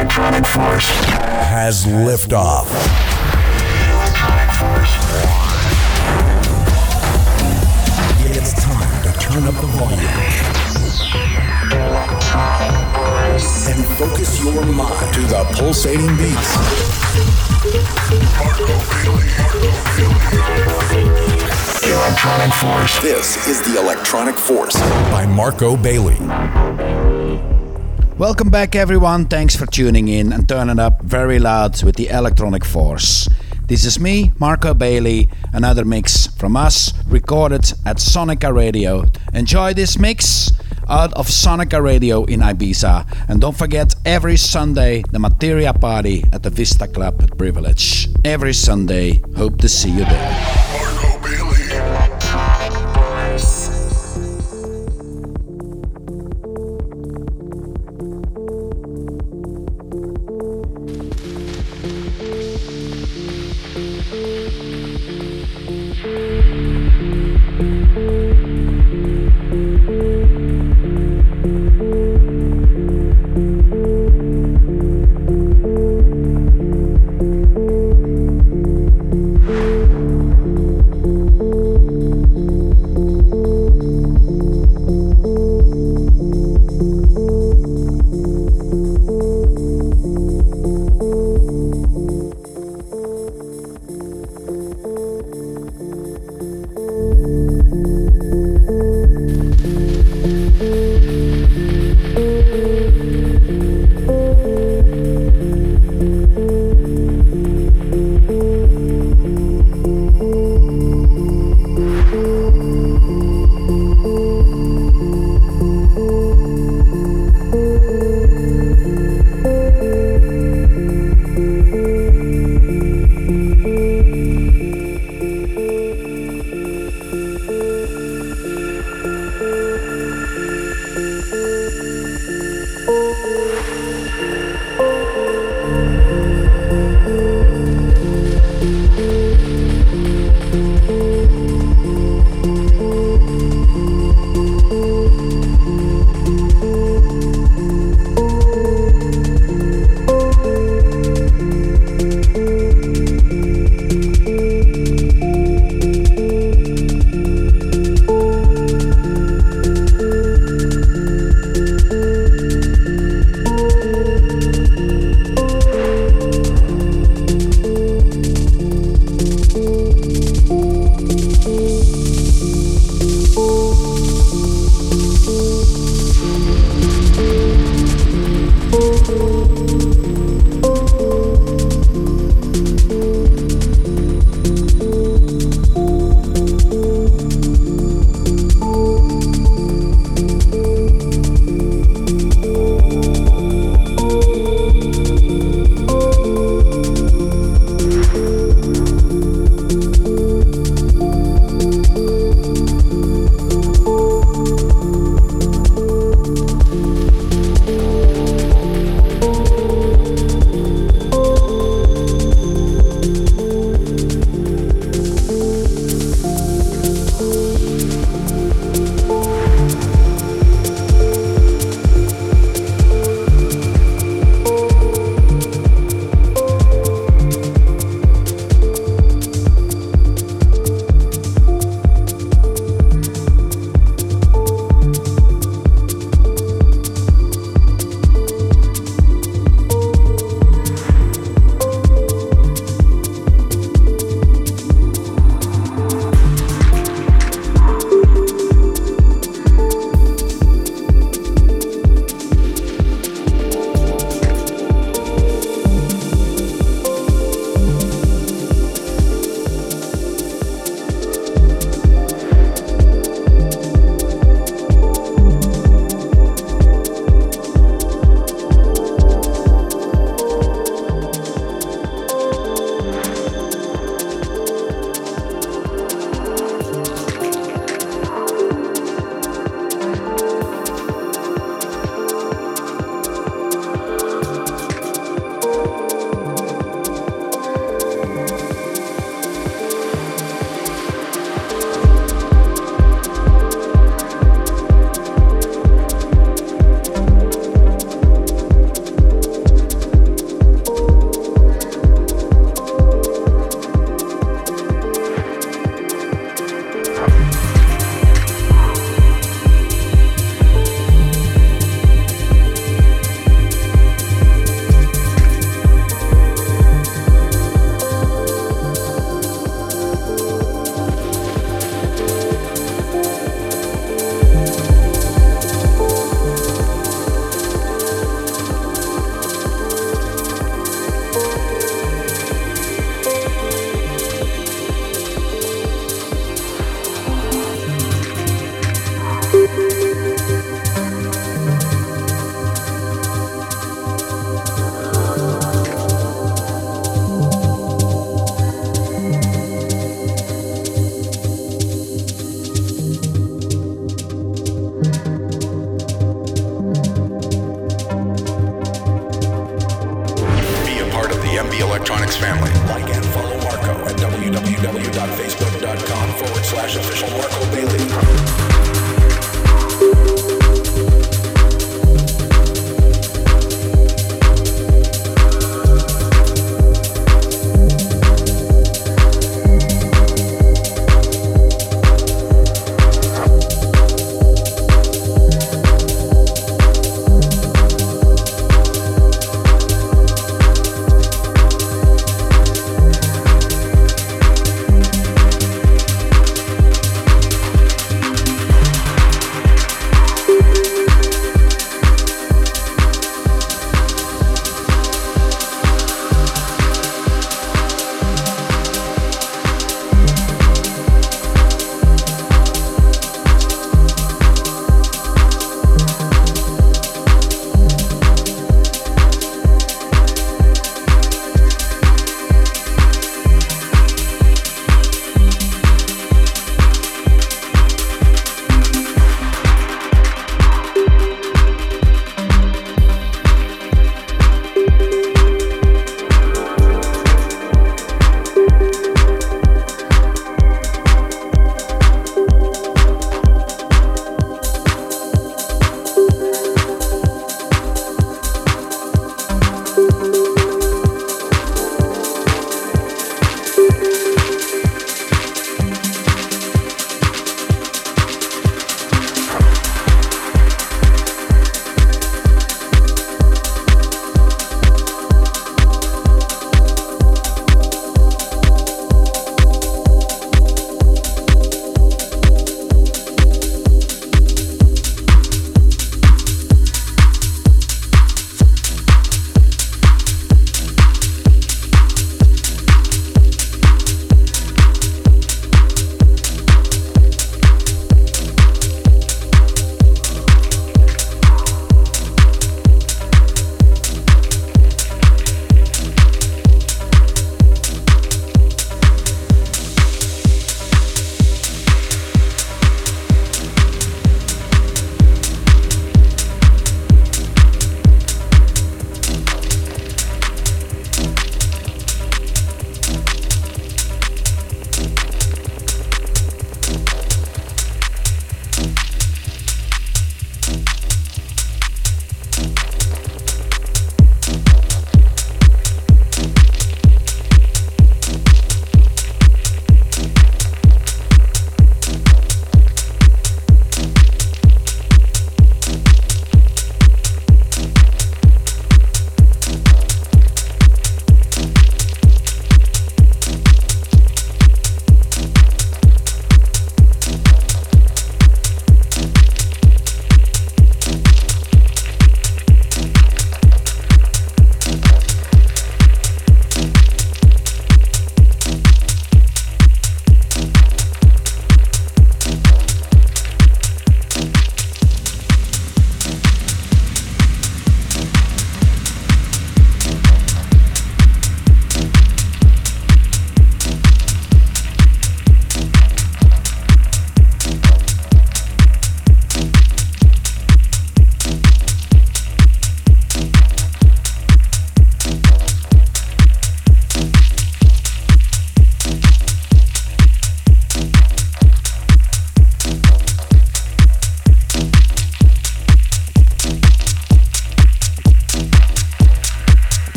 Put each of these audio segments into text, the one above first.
electronic force has liftoff. It's time to turn up the volume and focus your mind to the pulsating beats. electronic force This is the Electronic Force by Marco Bailey. Welcome back, everyone. Thanks for tuning in and turning up very loud with the Electronic Force. This is me, Marco Bailey, another mix from us recorded at Sonica Radio. Enjoy this mix out of Sonica Radio in Ibiza. And don't forget, every Sunday, the Materia Party at the Vista Club at Privilege. Every Sunday, hope to see you there.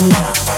Yeah.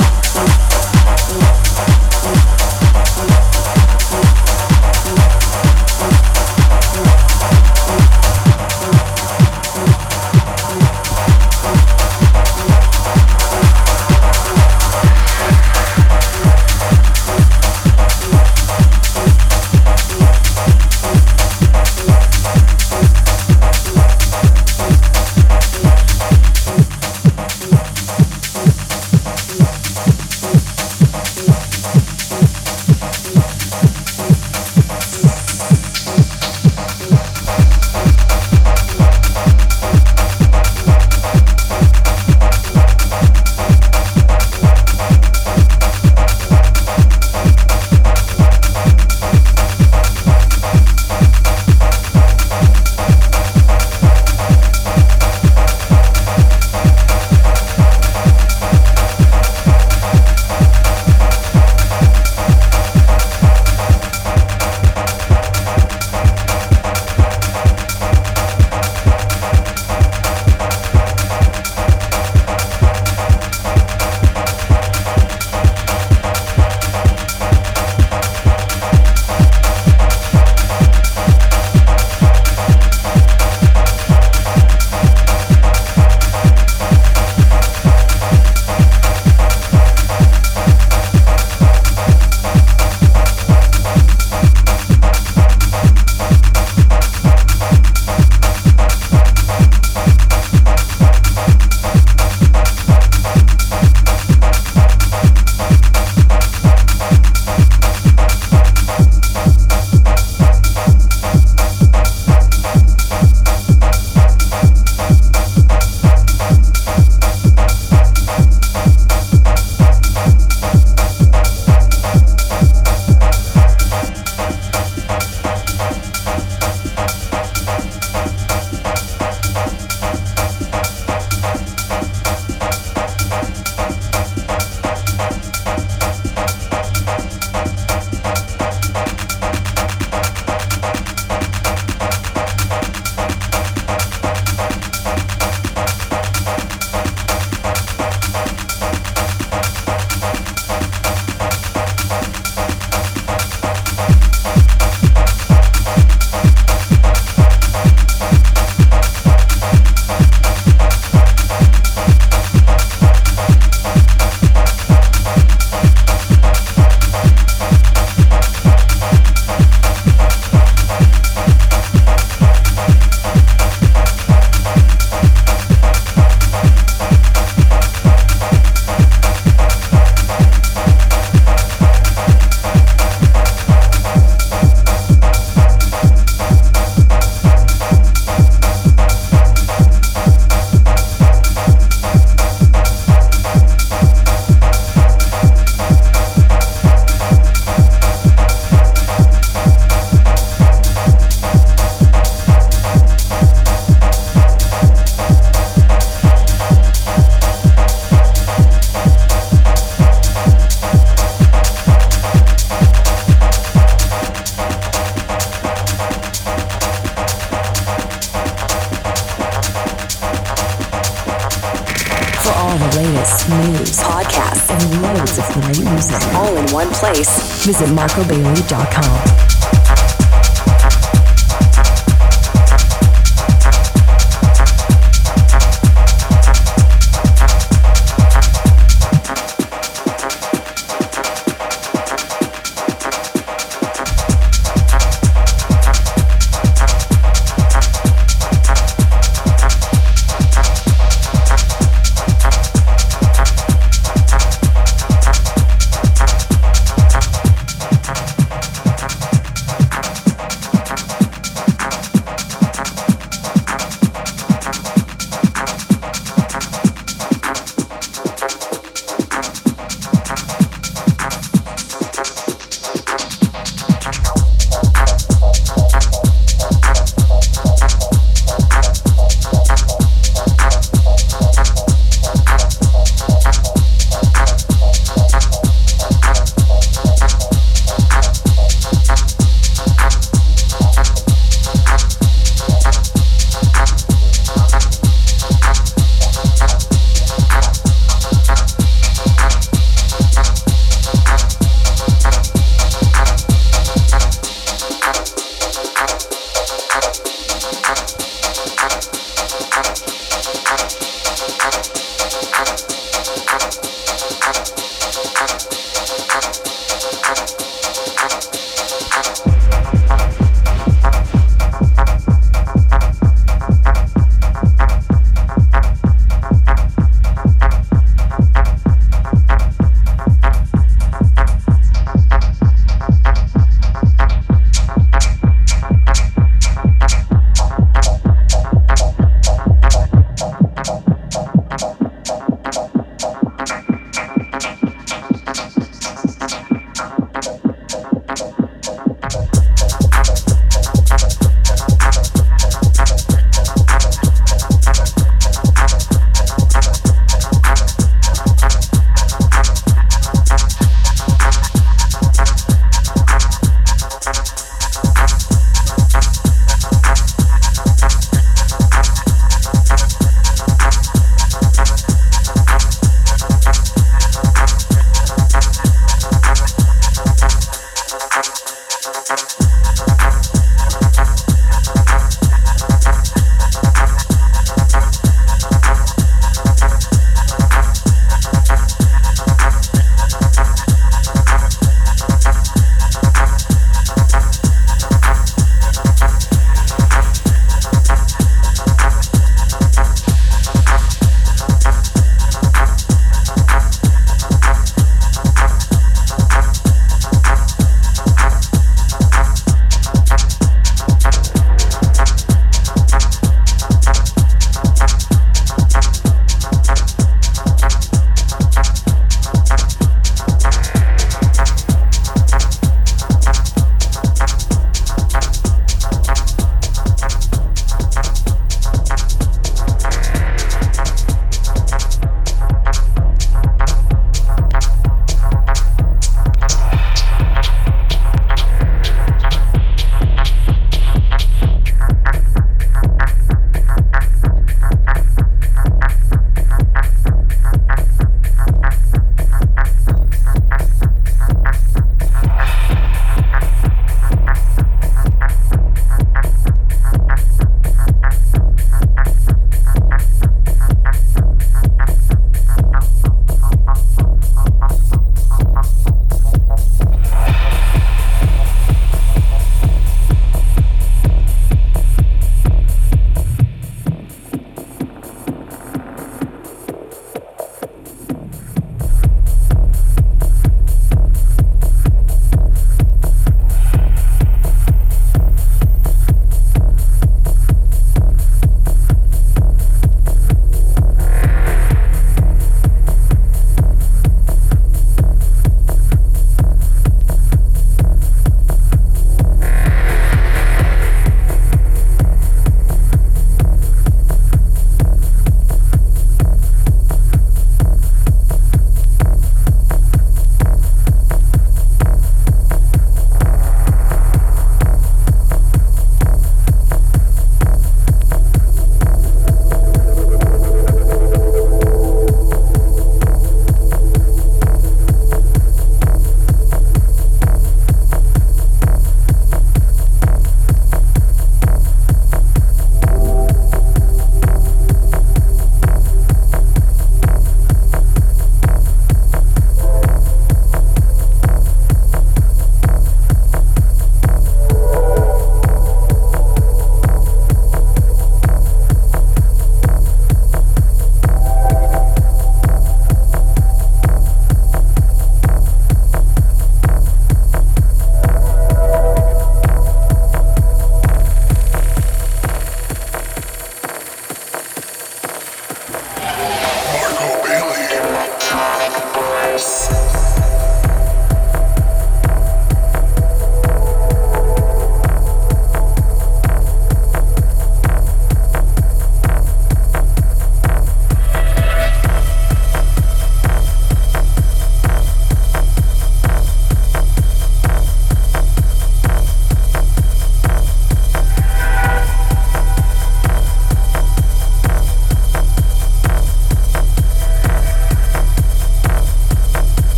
news, podcasts, and loads of great music all in one place. Visit marcobailey.com.